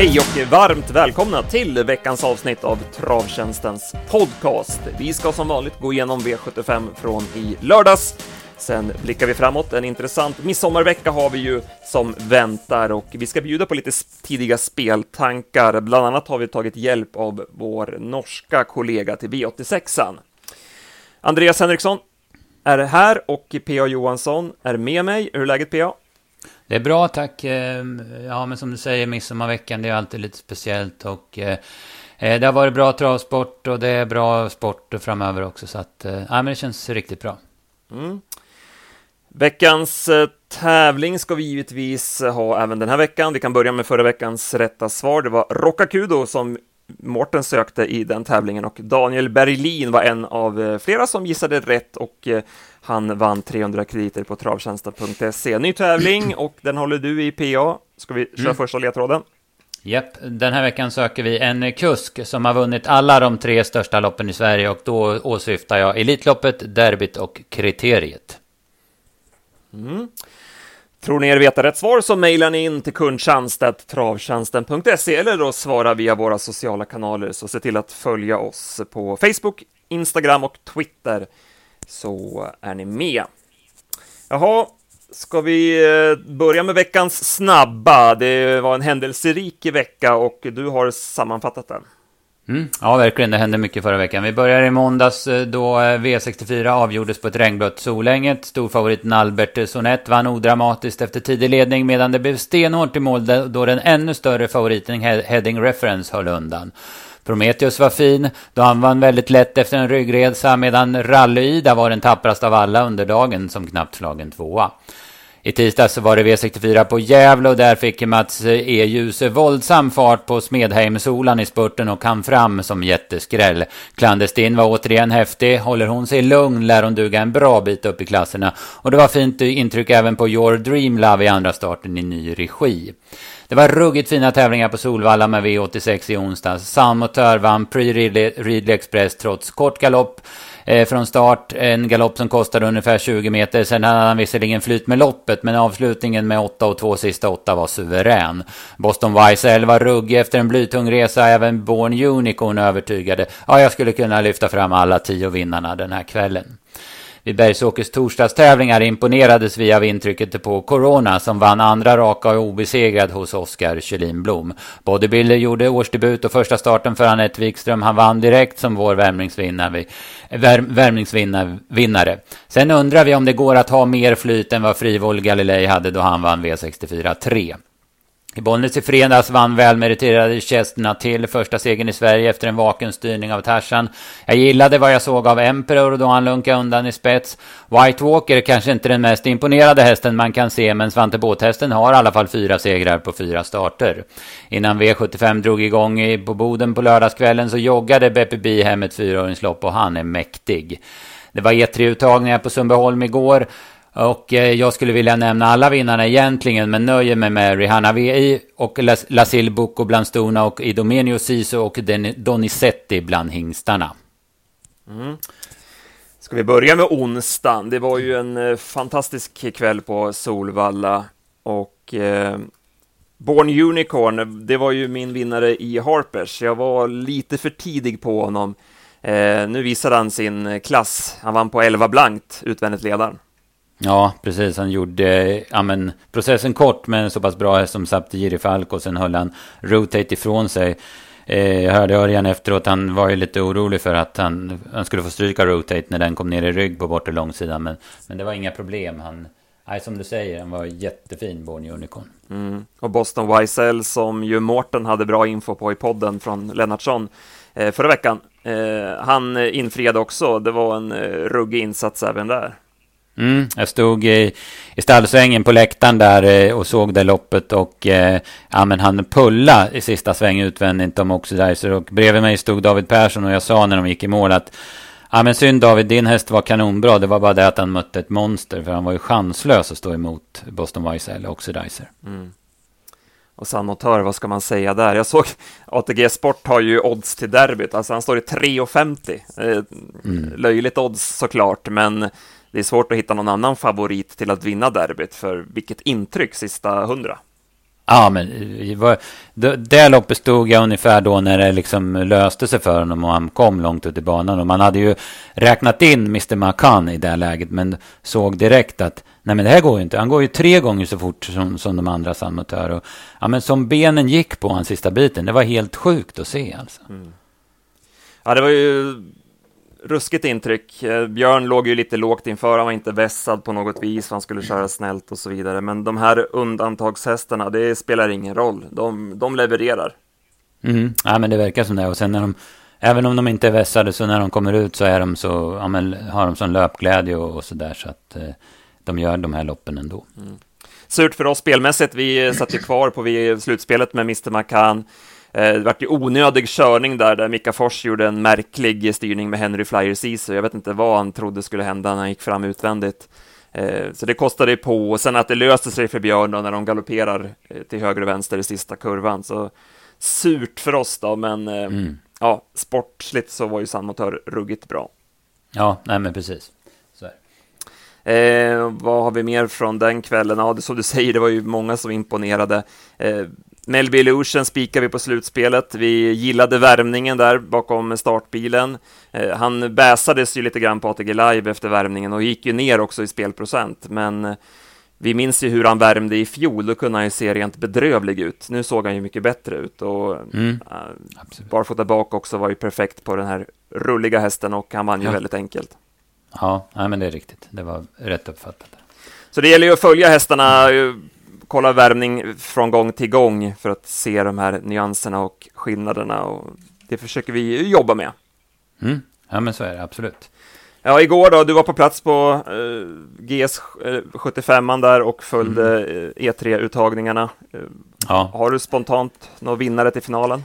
Hej och varmt välkomna till veckans avsnitt av Travtjänstens podcast. Vi ska som vanligt gå igenom V75 från i lördags. Sen blickar vi framåt. En intressant midsommarvecka har vi ju som väntar och vi ska bjuda på lite tidiga speltankar. Bland annat har vi tagit hjälp av vår norska kollega till V86an. Andreas Henriksson är här och P.A. Johansson är med mig. Hur är läget P.A.? Det är bra, tack. Ehm, ja, men som du säger, midsommarveckan, det är alltid lite speciellt. Och eh, eh, det har varit bra travsport och det är bra sport framöver också. Så att, eh, ja, men det känns riktigt bra. Mm. Veckans tävling ska vi givetvis ha även den här veckan. Vi kan börja med förra veckans rätta svar. Det var Rockakudo som Mårten sökte i den tävlingen och Daniel Berlin var en av flera som gissade rätt och han vann 300 krediter på travtjänsten.se. Ny tävling och den håller du i PA. Ska vi köra mm. första ledtråden? Japp, den här veckan söker vi en kusk som har vunnit alla de tre största loppen i Sverige och då åsyftar jag Elitloppet, Derbyt och Kriteriet. Mm. Tror ni er veta rätt svar så mejlar ni in till kundtjänst.travtjänsten.se eller då svara via våra sociala kanaler så se till att följa oss på Facebook, Instagram och Twitter så är ni med. Jaha, ska vi eh, börja med veckans snabba? Det var en händelserik vecka och du har sammanfattat den. Mm, ja, verkligen. Det hände mycket förra veckan. Vi börjar i måndags eh, då eh, V64 avgjordes på ett regnblött Solänget. Storfavoriten Albert Sonett vann odramatiskt efter tidig ledning medan det blev stenhårt i mål då den ännu större favoriten Heading Reference höll undan. Prometheus var fin, då han vann väldigt lätt efter en ryggresa, medan Rally-Ida var den tappraste av alla under dagen som knappt slagen tvåa. I tisdags var det V64 på Gävle och där fick Mats eh, E. Djuse våldsam fart på Smedheim-solan i spurten och kam fram som jätteskräll. Klandestin var återigen häftig. Håller hon sig lugn lär hon duga en bra bit upp i klasserna. Och det var fint intryck även på Your Dream Love i andra starten i ny regi. Det var ruggigt fina tävlingar på Solvalla med V86 i onsdags. Samotör vann Pre Ridley Express trots kort galopp eh, från start. En galopp som kostade ungefär 20 meter. Sen hade han visserligen flyt med loppet, men avslutningen med 8 och 2 sista 8 var suverän. Boston YSL var ruggig efter en blytung resa. Även Born Unicorn övertygade. Ja, jag skulle kunna lyfta fram alla tio vinnarna den här kvällen. Vid Bergsåkers torsdagstävlingar imponerades vi av intrycket på Corona som vann andra raka och obesegrad hos Oskar Kjellin Blom. Bodybuilder gjorde årsdebut och första starten för Anette Wikström. Han vann direkt som vår värmningsvinnare. Värmningsvinnare. Sen undrar vi om det går att ha mer flyt än vad Frivol Galilei hade då han vann V64 3. I Bollnäs i fredags vann välmeriterade Chestnut till första segern i Sverige efter en vaken styrning av Tarzan. Jag gillade vad jag såg av Emperor då han lunkade undan i spets. White Walker är kanske inte den mest imponerade hästen man kan se, men Svante Båthästen har i alla fall fyra segrar på fyra starter. Innan V75 drog igång på Boden på lördagskvällen så joggade Beppe B hem ett fyraåringslopp och han är mäktig. Det var E3-uttagningar på Sundbyholm igår. Och eh, jag skulle vilja nämna alla vinnarna egentligen, men nöjer mig med Rihanna VI och Lasil Bucco bland stona och Idomenio Siso och Donizetti bland hingstarna. Mm. Ska vi börja med onsdagen? Det var ju en eh, fantastisk kväll på Solvalla och eh, Born Unicorn, det var ju min vinnare i Harpers. Jag var lite för tidig på honom. Eh, nu visade han sin eh, klass. Han vann på 11 blankt, utvändigt ledaren. Ja, precis. Han gjorde ja, men, processen kort, men så pass bra häst som Saptiri och Sen höll han Rotate ifrån sig. Eh, jag hörde Örjan efteråt, han var ju lite orolig för att han, han skulle få stryka Rotate när den kom ner i rygg på bortre långsidan. Men, men det var inga problem. Han, nej, som du säger, han var jättefin, Born Unicorn. Mm. Och Boston YSL som ju Mårten hade bra info på i podden från Lennartsson eh, förra veckan. Eh, han infriade också, det var en eh, ruggig insats även där. Mm, jag stod i, i stallsvängen på läktaren där eh, och såg det loppet och eh, ja, men han pulla i sista sväng utvändigt om Oxidizer och bredvid mig stod David Persson och jag sa när de gick i mål att ja men synd David, din häst var kanonbra. Det var bara det att han mötte ett monster för han var ju chanslös att stå emot Boston Wiesel Oxidizer. Mm. Och Sanotör, vad ska man säga där? Jag såg ATG Sport har ju odds till derbyt, alltså han står i 3,50. Eh, mm. Löjligt odds såklart, men det är svårt att hitta någon annan favorit till att vinna derbyt, för vilket intryck sista hundra. Ja, men det, det loppet stod jag ungefär då när det liksom löste sig för honom och han kom långt ut i banan. Och man hade ju räknat in Mr. Macan i det läget, men såg direkt att nej, men det här går ju inte. Han går ju tre gånger så fort som, som de andra San Och, ja, men som benen gick på hans sista biten, det var helt sjukt att se alltså. Mm. Ja, det var ju ruskigt intryck. Eh, Björn låg ju lite lågt inför, han var inte vässad på något vis, han skulle köra snällt och så vidare. Men de här undantagshästarna, det spelar ingen roll. De, de levererar. Mm. Ja, men det verkar som det. Och sen när de, även om de inte är vässade, så när de kommer ut så är de så, ja, men, har de sån löpglädje och, och så där, så att eh, de gör de här loppen ändå. Mm. Surt för oss spelmässigt, vi satt ju kvar på slutspelet med Mr. McCann. Eh, det vart ju onödig körning där, där Mika Fors gjorde en märklig styrning med Henry Flyer Caesar. Jag vet inte vad han trodde skulle hända när han gick fram utvändigt. Eh, så det kostade på, och sen att det löste sig för Björn då när de galopperar eh, till höger och vänster i sista kurvan. Så surt för oss då, men mm. ja, sportsligt så var ju San Motör ruggigt bra. Ja, nej men precis. Eh, vad har vi mer från den kvällen? Ja, det, som du säger, det var ju många som imponerade. Eh, Melby Illusion spikar vi på slutspelet. Vi gillade värmningen där bakom startbilen. Eh, han bäsades ju lite grann på ATG Live efter värmningen och gick ju ner också i spelprocent, men eh, vi minns ju hur han värmde i fjol, då kunde han ju se rent bedrövlig ut. Nu såg han ju mycket bättre ut och mm, äh, barfota bak också var ju perfekt på den här rulliga hästen och han vann ju ja. väldigt enkelt. Ja, nej, men det är riktigt. Det var rätt uppfattat. Så det gäller ju att följa hästarna kolla värmning från gång till gång för att se de här nyanserna och skillnaderna och det försöker vi jobba med. Mm. Ja, men så är det absolut. Ja, igår då, du var på plats på eh, GS eh, 75 där och följde mm. eh, E3-uttagningarna. Eh, ja. Har du spontant någon vinnare till finalen?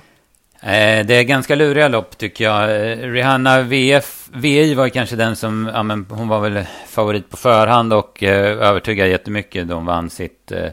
Eh, det är ganska luriga lopp tycker jag. Eh, Rihanna VF, VI var kanske den som, ja men hon var väl favorit på förhand och eh, övertygade jättemycket. De vann sitt eh,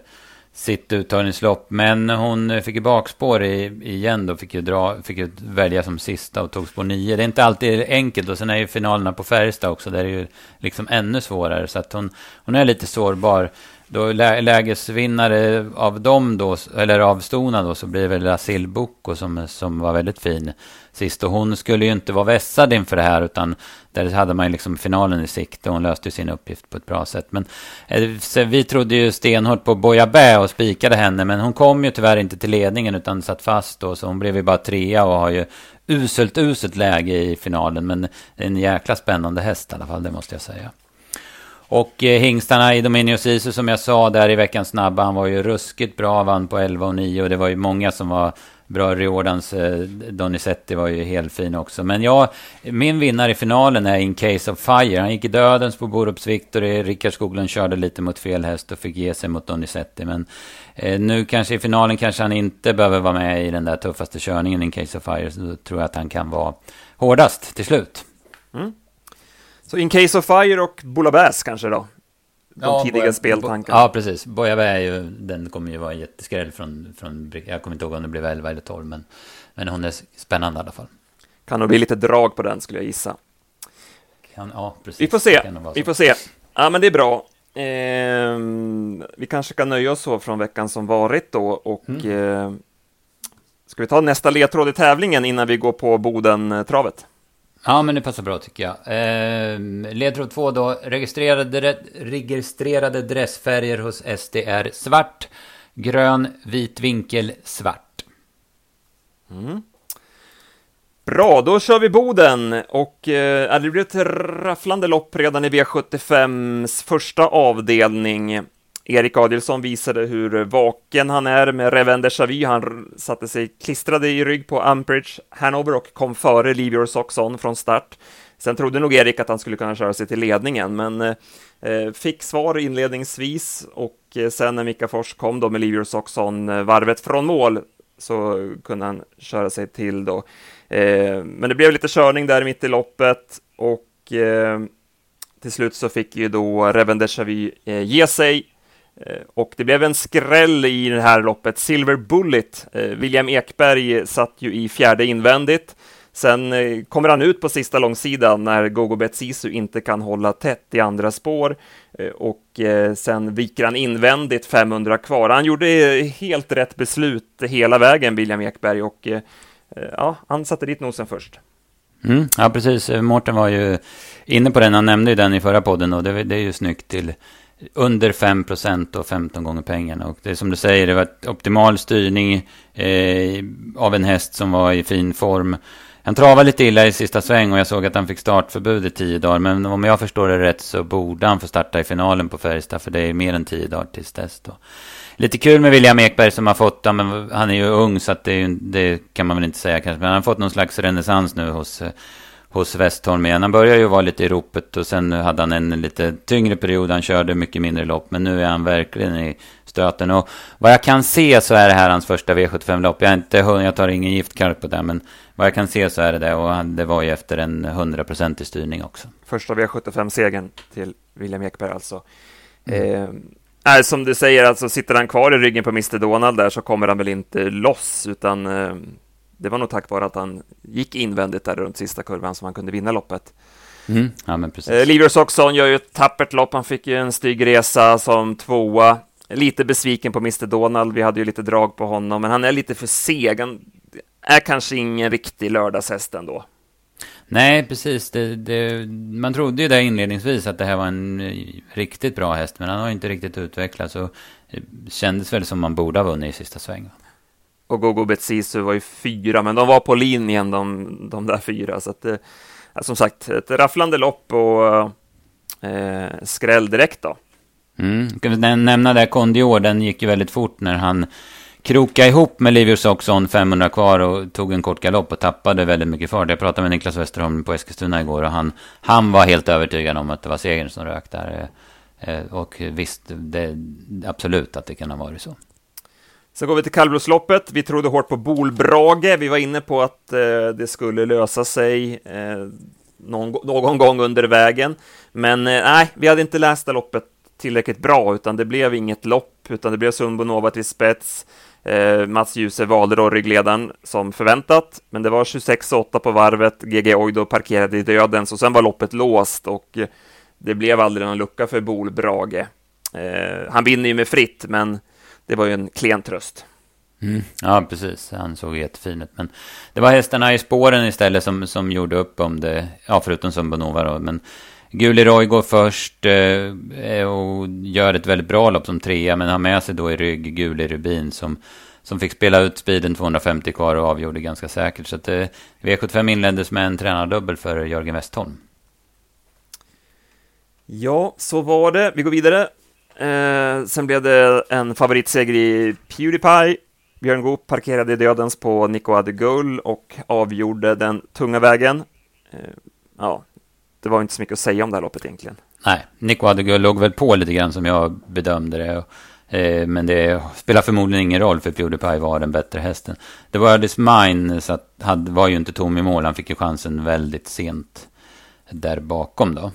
sitt uttagningslopp. Men hon fick ju bakspår i, igen då, fick ju, dra, fick ju välja som sista och tog spår nio. Det är inte alltid enkelt och sen är ju finalerna på Färjestad också, där är det ju liksom ännu svårare. Så att hon, hon är lite sårbar. Då lä lägesvinnare av dem då, eller av stona då, så blir det väl Asil Boko som, som var väldigt fin sist. Och hon skulle ju inte vara vässad inför det här, utan där hade man ju liksom finalen i sikte. Hon löste ju sin uppgift på ett bra sätt. Men eh, vi trodde ju stenhårt på Boja Bä och spikade henne, men hon kom ju tyvärr inte till ledningen utan satt fast då, så hon blev ju bara trea och har ju uselt, uselt läge i finalen. Men en jäkla spännande häst i alla fall, det måste jag säga. Och eh, hingstarna i Dominios Isu som jag sa där i veckans snabba, han var ju ruskigt bra, vann på 11 och 9 och det var ju många som var bra. Riordans eh, Donizetti var ju helt fin också. Men ja, min vinnare i finalen är In Case of Fire. Han gick i dödens på Borups Victory. Rickard Skoglund körde lite mot fel häst och fick ge sig mot Donizetti. Men eh, nu kanske i finalen kanske han inte behöver vara med i den där tuffaste körningen In Case of Fire. Så då tror jag att han kan vara hårdast till slut. Mm. Så In Case of Fire och Bullabäs kanske då? De ja, tidiga Boja, speltankarna. Ja, precis. Bojave är ju, den kommer ju vara jätteskräll från, från, jag kommer inte ihåg om det blev 11 eller 12, men, men hon är spännande i alla fall. Kan nog bli lite drag på den skulle jag gissa. Kan, ja, precis. Vi får se, vi får se. Ja, men det är bra. Eh, vi kanske kan nöja oss så från veckan som varit då och mm. eh, ska vi ta nästa ledtråd i tävlingen innan vi går på Boden-travet? Ja, men det passar bra tycker jag. Eh, ledtråd två då. Registrerade, registrerade dressfärger hos SD är svart, grön, vit vinkel, svart. Mm. Bra, då kör vi Boden och eh, det blir ett rafflande lopp redan i V75s första avdelning. Erik Adilsson visade hur vaken han är med Revende Chavy. Han satte sig klistrade i rygg på Umbridge Hanover och kom före Leave Your Socks On från start. Sen trodde nog Erik att han skulle kunna köra sig till ledningen, men eh, eh, fick svar inledningsvis och eh, sen när Mika Fors kom då med Leave Your Socks On varvet från mål så kunde han köra sig till då. Men det blev lite körning där mitt i loppet och till slut så fick ju då Reven Deja ge sig Eh, och det blev en skräll i det här loppet. Silver Bullet, eh, William Ekberg satt ju i fjärde invändigt. Sen eh, kommer han ut på sista långsidan när Gogo Betsisu inte kan hålla tätt i andra spår och sen viker han invändigt 500 kvar. Han gjorde helt rätt beslut hela vägen, William Ekberg, och ja, han satte dit nosen först. Mm, ja, precis. Mårten var ju inne på den. Han nämnde ju den i förra podden och det, det är ju snyggt till under 5 och 15 gånger pengarna. Och det är som du säger, det var optimal styrning eh, av en häst som var i fin form. Han travade lite illa i sista sväng och jag såg att han fick startförbud i tio dagar. Men om jag förstår det rätt så borde han få starta i finalen på Färjestad. För det är mer än tio dagar tills dess då. Lite kul med William Ekberg som har fått, ja, men han är ju ung så att det, det, kan man väl inte säga kanske. Men han har fått någon slags renässans nu hos, eh, hos Westholm igen. Han började ju vara lite i ropet och sen hade han en lite tyngre period. Han körde mycket mindre lopp. Men nu är han verkligen i stöten. Och vad jag kan se så är det här hans första V75-lopp. Jag, inte, jag tar ingen giftkalk på det, men vad jag kan se så är det det. Och det var ju efter en hundraprocentig styrning också. Första V75-segern till William Ekberg alltså. Mm. Eh, som du säger, alltså sitter han kvar i ryggen på Mr Donald där så kommer han väl inte loss, utan eh, det var nog tack vare att han gick invändigt där runt sista kurvan som han kunde vinna loppet. Mm. Ja, men precis. Eh, Livers Oxon gör ju ett tappert lopp. Han fick ju en stygg resa som tvåa. Lite besviken på Mr Donald. Vi hade ju lite drag på honom, men han är lite för seg. Han är kanske ingen riktig lördagshäst ändå. Nej, precis. Det, det, man trodde ju där inledningsvis att det här var en eh, riktigt bra häst, men han har inte riktigt utvecklats och kändes väl som man borde ha vunnit i sista svängen. Och Gogo Betsisu var ju fyra, men de var på linjen de, de där fyra, så att eh, som sagt, ett rafflande lopp och eh, skräll direkt då. Mm. Kan vi nämna där Kondior, den gick ju väldigt fort när han krokade ihop med Livius Oxon 500 kvar och tog en kort galopp och tappade väldigt mycket fart. Jag pratade med Niklas Westerholm på Eskilstuna igår och han, han var helt övertygad om att det var segern som rök där. Eh, eh, och visst, det, absolut att det kan ha varit så. Så går vi till kallblodsloppet. Vi trodde hårt på Bolbrage. Vi var inne på att eh, det skulle lösa sig eh, någon, någon, gång under vägen. Men eh, nej, vi hade inte läst det loppet tillräckligt bra, utan det blev inget lopp, utan det blev Sundbonova till spets. Eh, Mats Djuse valde då ryggledaren som förväntat, men det var 26-8 på varvet. GG Oido parkerade i döden, så sen var loppet låst och eh, det blev aldrig någon lucka för Bolbrage. Eh, han vinner ju med fritt, men det var ju en klen tröst. Mm. Ja, precis. Han såg jättefin ut. Men det var hästarna i spåren istället som, som gjorde upp om det. Ja, förutom Sumbonova då. Men Guli Roy går först eh, och gör ett väldigt bra lopp som trea. Men har med sig då i rygg Guli Rubin som, som fick spela ut speeden 250 kvar och avgjorde ganska säkert. Så att eh, V75 inleddes med en tränardubbel för Jörgen Westholm. Ja, så var det. Vi går vidare. Eh, sen blev det en favoritseger i Pewdiepie. Björn Goop parkerade dödens på Nico Adegull och avgjorde den tunga vägen. Eh, ja, det var inte så mycket att säga om det här loppet egentligen. Nej, Nico Adegull låg väl på lite grann som jag bedömde det. Eh, men det spelar förmodligen ingen roll för Pewdiepie var den bättre hästen. Det var This Mine så att, hade, var ju inte tom i mål. Han fick ju chansen väldigt sent där bakom då.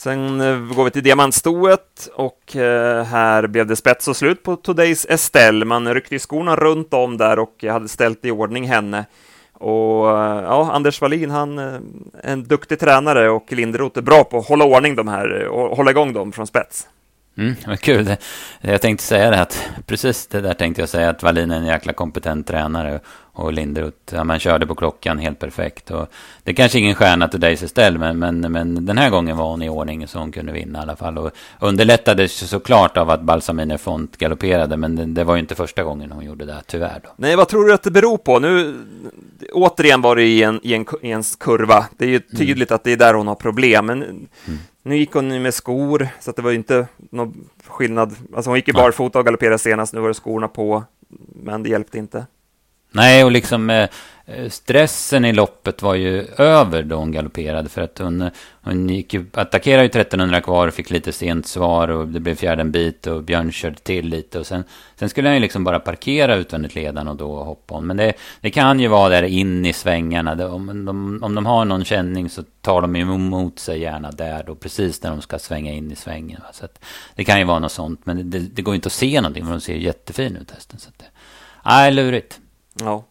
Sen eh, går vi till diamantstoet och eh, här blev det spets och slut på Todays Estelle. Man ryckte i skorna runt om där och hade ställt i ordning henne. Och eh, ja, Anders Wallin, han är en duktig tränare och Linderoth är bra på att hålla ordning de här och hålla igång dem från spets. Mm, vad kul. Jag tänkte säga det att precis det där tänkte jag säga att Wallin är en jäkla kompetent tränare och Linderoth, ja, man körde på klockan helt perfekt. Och det är kanske ingen stjärna till Daisy Stell, men, men, men den här gången var hon i ordning så hon kunde vinna i alla fall. Och underlättades såklart av att Balsaminer Font galopperade, men det, det, var ju inte första gången hon gjorde det, tyvärr. Då. Nej, vad tror du att det beror på? Nu, återigen var det i en, i en, i en kurva. Det är ju tydligt mm. att det är där hon har problem, men mm nu gick hon med skor, så att det var inte någon skillnad. Alltså hon gick ju barfota och galopperade senast, nu var det skorna på, men det hjälpte inte. Nej, och liksom eh, stressen i loppet var ju över då hon galopperade. För att hon, hon gick ju, attackerade ju 1300 kvar och fick lite sent svar. Och det blev fjärde en bit och Björn körde till lite. Och sen, sen skulle han ju liksom bara parkera utvändigt ledan och då hoppa om. Men det, det kan ju vara där in i svängarna. Det, om, de, om de har någon känning så tar de emot sig gärna där då. Precis när de ska svänga in i svängen. Så att, det kan ju vara något sånt. Men det, det går inte att se någonting. För de ser jättefin ut hästen. Så att det, nej, lurigt. Ja.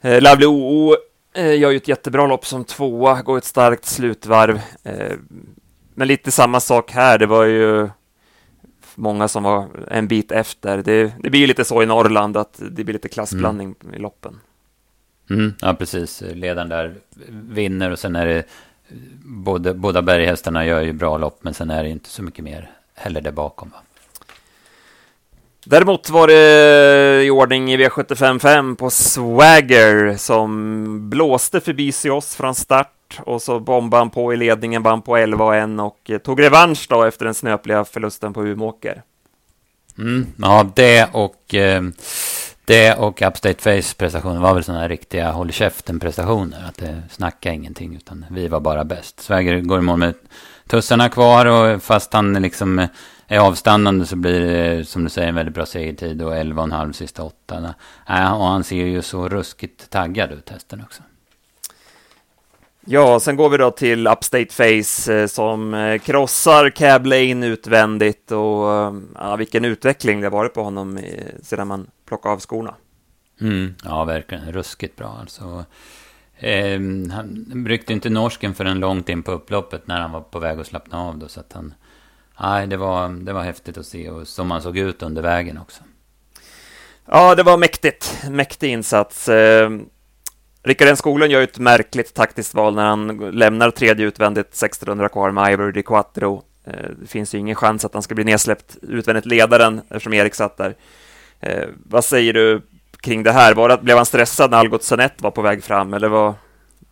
Eh, Lovely OO eh, gör ju ett jättebra lopp som tvåa, går ett starkt slutvarv. Eh, men lite samma sak här, det var ju många som var en bit efter. Det, det blir ju lite så i Norrland att det blir lite klassblandning mm. i loppen. Mm, ja, precis. Ledaren där vinner och sen är det både, båda berghästarna gör ju bra lopp, men sen är det inte så mycket mer heller där bakom. Va? Däremot var det i ordning i V755 på Swagger som blåste förbi oss från start och så bombade han på i ledningen, vann på 11 och 1 och eh, tog revansch då efter den snöpliga förlusten på Umeåker. Mm, ja, det och eh, det och Upstate Face prestationen var väl sådana riktiga håll käften-prestationer. Att eh, det ingenting, utan vi var bara bäst. Swagger går i mål med tussarna kvar och fast han liksom är avstannande så blir det, som du säger, en väldigt bra segertid och 11,5 sista åtta. Äh, och han ser ju så ruskigt taggad ut, hästen också. Ja, sen går vi då till Upstate Face eh, som eh, krossar Cab Lane utvändigt och eh, ja, vilken utveckling det varit på honom sedan man plockade av skorna. Mm, ja, verkligen ruskigt bra alltså. Eh, han ryckte inte norsken förrän långt in på upploppet när han var på väg att slappna av då, så att han... Nej, det var, det var häftigt att se och som han såg ut under vägen också. Ja, det var mäktigt. Mäktig insats. Eh, Rickard N Skoglund gör ett märkligt taktiskt val när han lämnar tredje utvändigt 1600 kvar med Ivory Di Quattro. Eh, det finns ju ingen chans att han ska bli nedsläppt utvändigt ledaren eftersom Erik satt där. Eh, vad säger du kring det här? Var det, blev han stressad när Algot Sonett var på väg fram eller vad?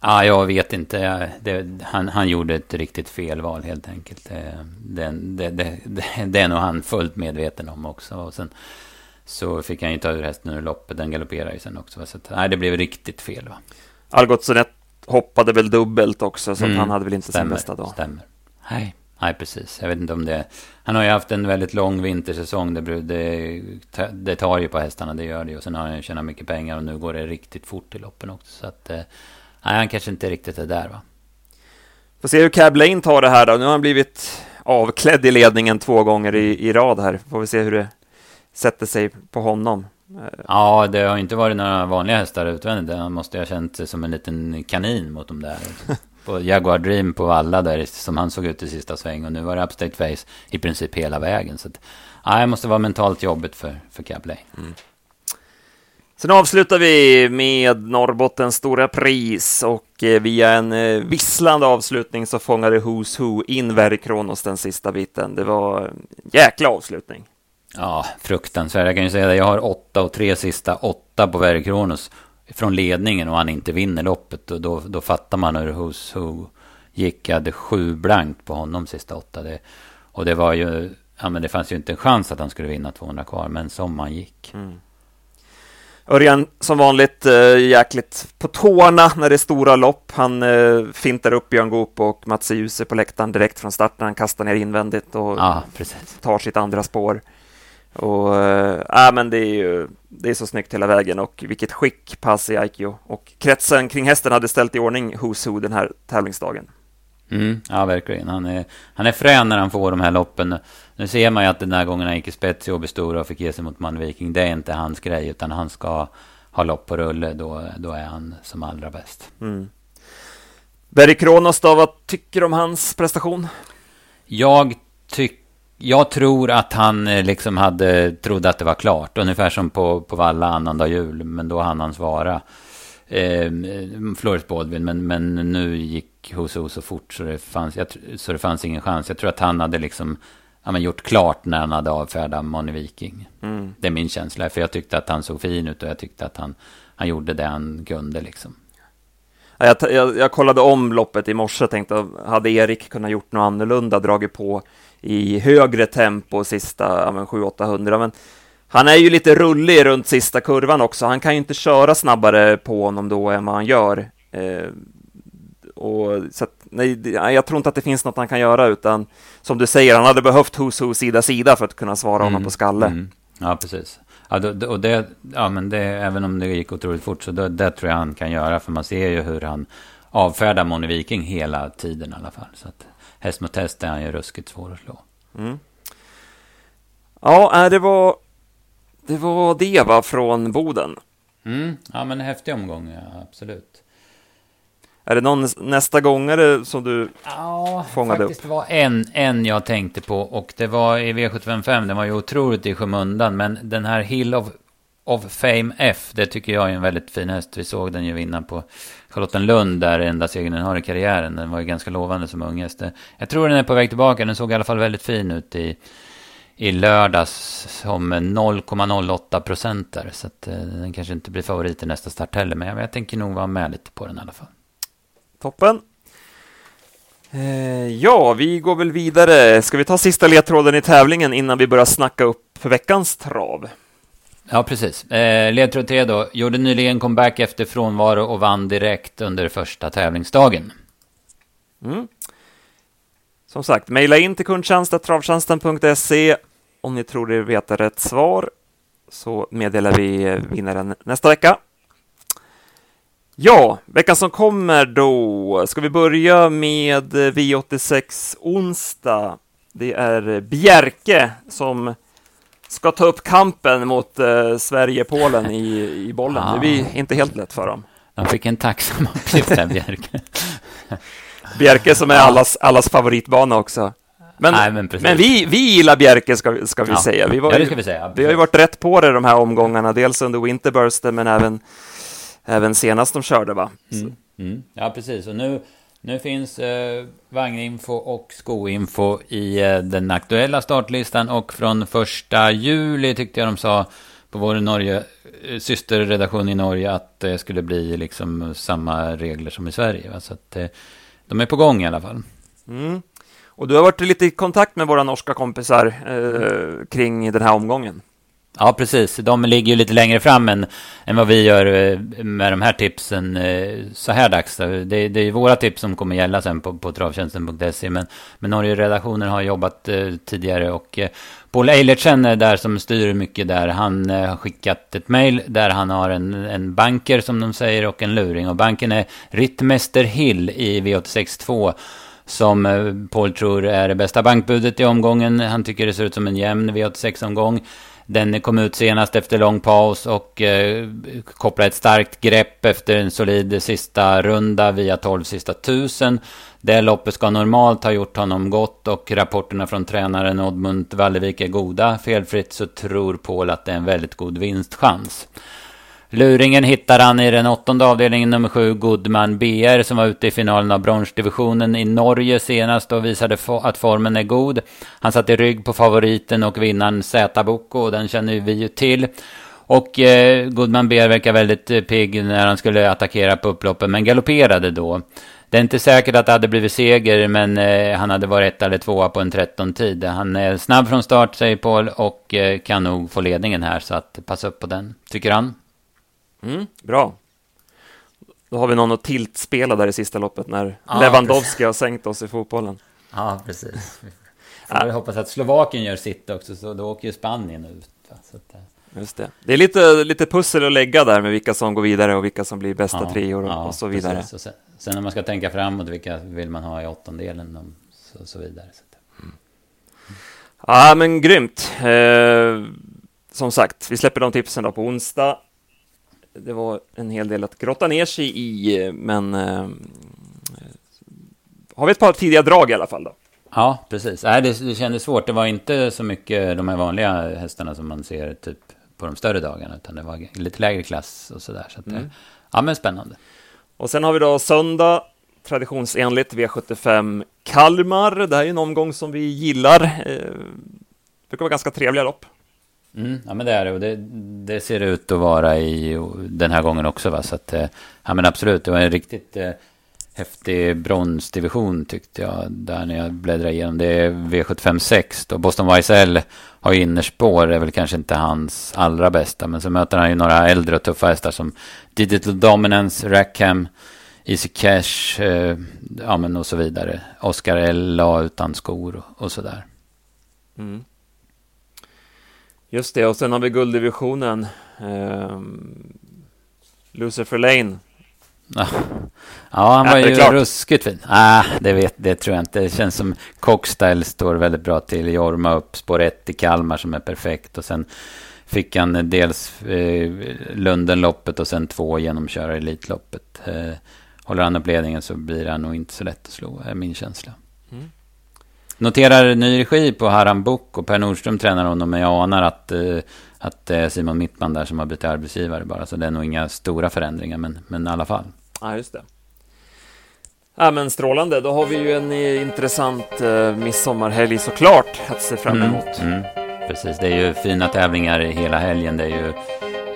Ja, jag vet inte. Det, han, han gjorde ett riktigt felval helt enkelt. Det, det, det, är nog han fullt medveten om också. Och sen, så fick han ju ta ur hästen ur loppet. Den galopperade ju sen också. Så att, nej, det blev riktigt fel. Va? Algot Sonett hoppade väl dubbelt också, så mm, han hade väl inte stämmer, sin bästa dag. Stämmer. Nej, nej, precis. Jag vet inte om det... Han har ju haft en väldigt lång vintersäsong. Det, det, det tar ju på hästarna, det gör det. Och sen har han ju tjänat mycket pengar och nu går det riktigt fort i loppen också. Så att... Eh, nej, han kanske inte riktigt är där, va? Får se hur Cab Lane tar det här då. Nu har han blivit avklädd i ledningen två gånger i, i rad här. Får vi se hur det sätter sig på honom. Ja, det har inte varit några vanliga hästar utvändigt. Han måste ha känt sig som en liten kanin mot dem där. på Jaguar Dream på alla där som han såg ut i sista sväng. Och nu var det Upstate Face i princip hela vägen. Så att, ja, det måste vara mentalt jobbigt för, för Cablay. Mm. Sen avslutar vi med Norrbottens stora pris och eh, via en eh, visslande avslutning så fångade Who's Who in Verry Kronos den sista biten. Det var en jäkla avslutning. Ja, fruktansvärt. Jag kan ju säga det. Jag har åtta och tre sista åtta på Verry Kronos från ledningen och han inte vinner loppet. Och då, då fattar man hur Who's Who gick. Jag hade sju blankt på honom sista åtta. Det, och det var ju, ja men det fanns ju inte en chans att han skulle vinna 200 kvar. Men som han gick. Mm. Örjan som vanligt äh, jäkligt på tårna när det är stora lopp. Han äh, fintar upp Björn Goop och Mats Djuse på läktaren direkt från starten. Han kastar ner invändigt och ja, tar sitt andra spår. Och äh, men det är ju det är så snyggt hela vägen och vilket skick Pasi Aikio och kretsen kring hästen hade ställt i ordning Who's Who den här tävlingsdagen. Mm, ja, verkligen. Han är, han är frän när han får de här loppen. Nu ser man ju att den här gången han gick i spets i Stora och fick ge sig mot Man Viking, det är inte hans grej, utan han ska ha lopp på rulle, då, då är han som allra bäst. Mm. Berry Kronos då, vad tycker du om hans prestation? Jag tycker jag tror att han eh, liksom hade, trodde att det var klart. Ungefär som på, på Valla annandag jul. Men då hann han svara. Eh, Floris Baldwin. Men, men nu gick Hoso så fort så det, fanns, jag, så det fanns ingen chans. Jag tror att han hade liksom ja, men gjort klart när han hade avfärdat Moni Viking. Mm. Det är min känsla. För jag tyckte att han såg fin ut och jag tyckte att han, han gjorde det han kunde liksom. Jag, jag, jag kollade om loppet i morse och tänkte, hade Erik kunnat gjort något annorlunda, dragit på i högre tempo sista ja, 700-800. Men han är ju lite rullig runt sista kurvan också. Han kan ju inte köra snabbare på honom då än vad han gör. Eh, och, så att, nej, jag tror inte att det finns något han kan göra, utan som du säger, han hade behövt Who's Who sida sida för att kunna svara mm, honom på skalle. Mm. Ja, precis. Ja, det, och det, ja, men det, även om det gick otroligt fort, så det, det, tror jag han kan göra, för man ser ju hur han avfärdar Moni Viking hela tiden i alla fall. Så att, häst mot häst är han ju ruskigt svår att slå. Mm. Ja, det var det var det va, från Boden. Mm, ja, men en häftig omgång, ja, absolut. Är det någon nästa gångare som du ja, fångade faktiskt upp? var en, en jag tänkte på och det var i V755. Den var ju otroligt i skymundan, men den här Hill of, of Fame F, det tycker jag är en väldigt fin häst. Vi såg den ju vinna på Charlottenlund, där enda segern den har i karriären. Den var ju ganska lovande som ung häst. Jag tror den är på väg tillbaka. Den såg i alla fall väldigt fin ut i i lördags som 0,08 procentare. Så att, eh, den kanske inte blir favorit i nästa start heller. Men jag, jag tänker nog vara med lite på den i alla fall. Toppen. Eh, ja, vi går väl vidare. Ska vi ta sista ledtråden i tävlingen innan vi börjar snacka upp för veckans trav? Ja, precis. Eh, ledtråd 3 då. Gjorde nyligen comeback efter frånvaro och vann direkt under första tävlingsdagen. Mm. Som sagt, mejla in till kundtjänst.travtjänsten.se om ni tror er veta rätt svar så meddelar vi vinnaren nästa vecka. Ja, veckan som kommer då ska vi börja med V86 onsdag. Det är Bjerke som ska ta upp kampen mot eh, Sverige-Polen i, i bollen. Ah. Det blir inte helt lätt för dem. De fick en tacksam uppgift här, Bjerke. Bjerke som är allas, allas favoritbana också. Men, Nej, men, men, vi, vi gillar Bjerke, ska, ska vi ja. säga. Vi, var, ja, ska vi, säga. vi har ju varit rätt på det de här omgångarna, dels under Winterbursten, men även, även senast de körde, va? Mm. Mm. Ja, precis. Och nu, nu finns eh, vagninfo och skoinfo i eh, den aktuella startlistan och från första juli tyckte jag de sa på vår Norge, eh, systerredaktion i Norge att det skulle bli liksom samma regler som i Sverige. Va? Så att, eh, de är på gång i alla fall. Mm. Och du har varit lite i kontakt med våra norska kompisar eh, kring den här omgången. Ja, precis. De ligger ju lite längre fram än, än vad vi gör eh, med de här tipsen eh, så här dags. Det, det är våra tips som kommer gälla sen på, på travtjänsten.se. Men, men Norge-redaktionen har jobbat eh, tidigare och eh, Paul Eilertsen är där som styr mycket där. Han eh, har skickat ett mejl där han har en, en banker som de säger och en luring. Och banken är Rittmester Hill i V862 som Paul tror är det bästa bankbudet i omgången. Han tycker det ser ut som en jämn V86-omgång. Den kom ut senast efter lång paus och eh, kopplade ett starkt grepp efter en solid sista runda via 12 sista tusen. Det loppet ska normalt ha gjort honom gott och rapporterna från tränaren Oddmund Wallevik är goda. Felfritt så tror Paul att det är en väldigt god vinstchans. Luringen hittar han i den åttonde avdelningen, nummer sju, Goodman BR, som var ute i finalen av bronsdivisionen i Norge senast och visade att formen är god. Han satt i rygg på favoriten och vinnaren Z-Boko, och den känner vi ju till. Och eh, Goodman BR verkar väldigt eh, pigg när han skulle attackera på upploppen, men galopperade då. Det är inte säkert att det hade blivit seger, men eh, han hade varit ett eller tvåa på en 13-tid. Han är snabb från start, säger Paul, och eh, kan nog få ledningen här, så att passa upp på den, tycker han. Mm, bra. Då har vi någon att tiltspela där i sista loppet när ja, Lewandowski precis. har sänkt oss i fotbollen. Ja, precis. Får vi hoppas att Slovakien gör sitt också, så då åker ju Spanien ut. Så att, eh. Just det. Det är lite, lite pussel att lägga där med vilka som går vidare och vilka som blir bästa ja, treor och, ja, och så vidare. Och sen, sen, när man ska tänka framåt, vilka vill man ha i åttondelen och så, så vidare. Så mm. Ja, men grymt. Eh, som sagt, vi släpper de tipsen då på onsdag det var en hel del att grotta ner sig i, men eh, har vi ett par tidiga drag i alla fall då? Ja, precis. Nej, det, det kändes svårt. Det var inte så mycket de här vanliga hästarna som man ser typ på de större dagarna, utan det var lite lägre klass och sådär. Så att, mm. Ja, men spännande. Och sen har vi då söndag, traditionsenligt V75 Kalmar. Det här är en omgång som vi gillar. Eh, det brukar vara ganska trevliga lopp. Mm, ja men det är det och det, det, ser ut att vara i den här gången också va. Så att, eh, ja men absolut, det var en riktigt eh, häftig bronsdivision tyckte jag. Där när jag bläddrade igenom. Det är V75 6 då. Boston YSL har ju innerspår, det är väl kanske inte hans allra bästa. Men så möter han ju några äldre och tuffa hästar som Digital Dominance, Rackham, Easy Cash, eh, ja men och så vidare. Oscar L.A. utan skor och, och sådär. Mm. Just det, och sen har vi gulddivisionen. Eh, Lucifer Lane. Ja, han var ju ruskigt fin. Ah, det, vet, det tror jag inte. Det känns som Cockstyle står väldigt bra till. Jorma upp spår 1 i Kalmar som är perfekt. Och sen fick han dels eh, Lundenloppet och sen två genomköra Elitloppet. Eh, håller han upp ledningen så blir han nog inte så lätt att slå, är min känsla. Noterar ny regi på Haram Book och Per Nordström tränar honom, men jag anar att, eh, att det är Simon Mittman där som har bytt arbetsgivare bara. Så det är nog inga stora förändringar, men, men i alla fall. Ja, just det. Ja, men strålande, då har vi ju en eh, intressant eh, midsommarhelg såklart att se fram mm, emot. Mm, mm. Precis, det är ju fina tävlingar hela helgen. Det är ju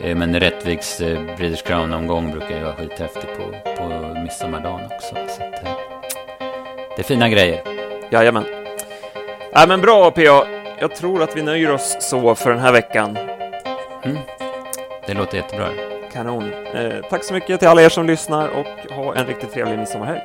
eh, men Rättviks eh, Breeders Crown-omgång brukar ju vara skithäftig på, på midsommardagen också. Så att, eh, det är fina grejer. Jajamän. Ja, men bra PA. Jag tror att vi nöjer oss så för den här veckan. Mm. Det låter jättebra. Kanon. Eh, tack så mycket till alla er som lyssnar och ha en riktigt trevlig midsommarhelg.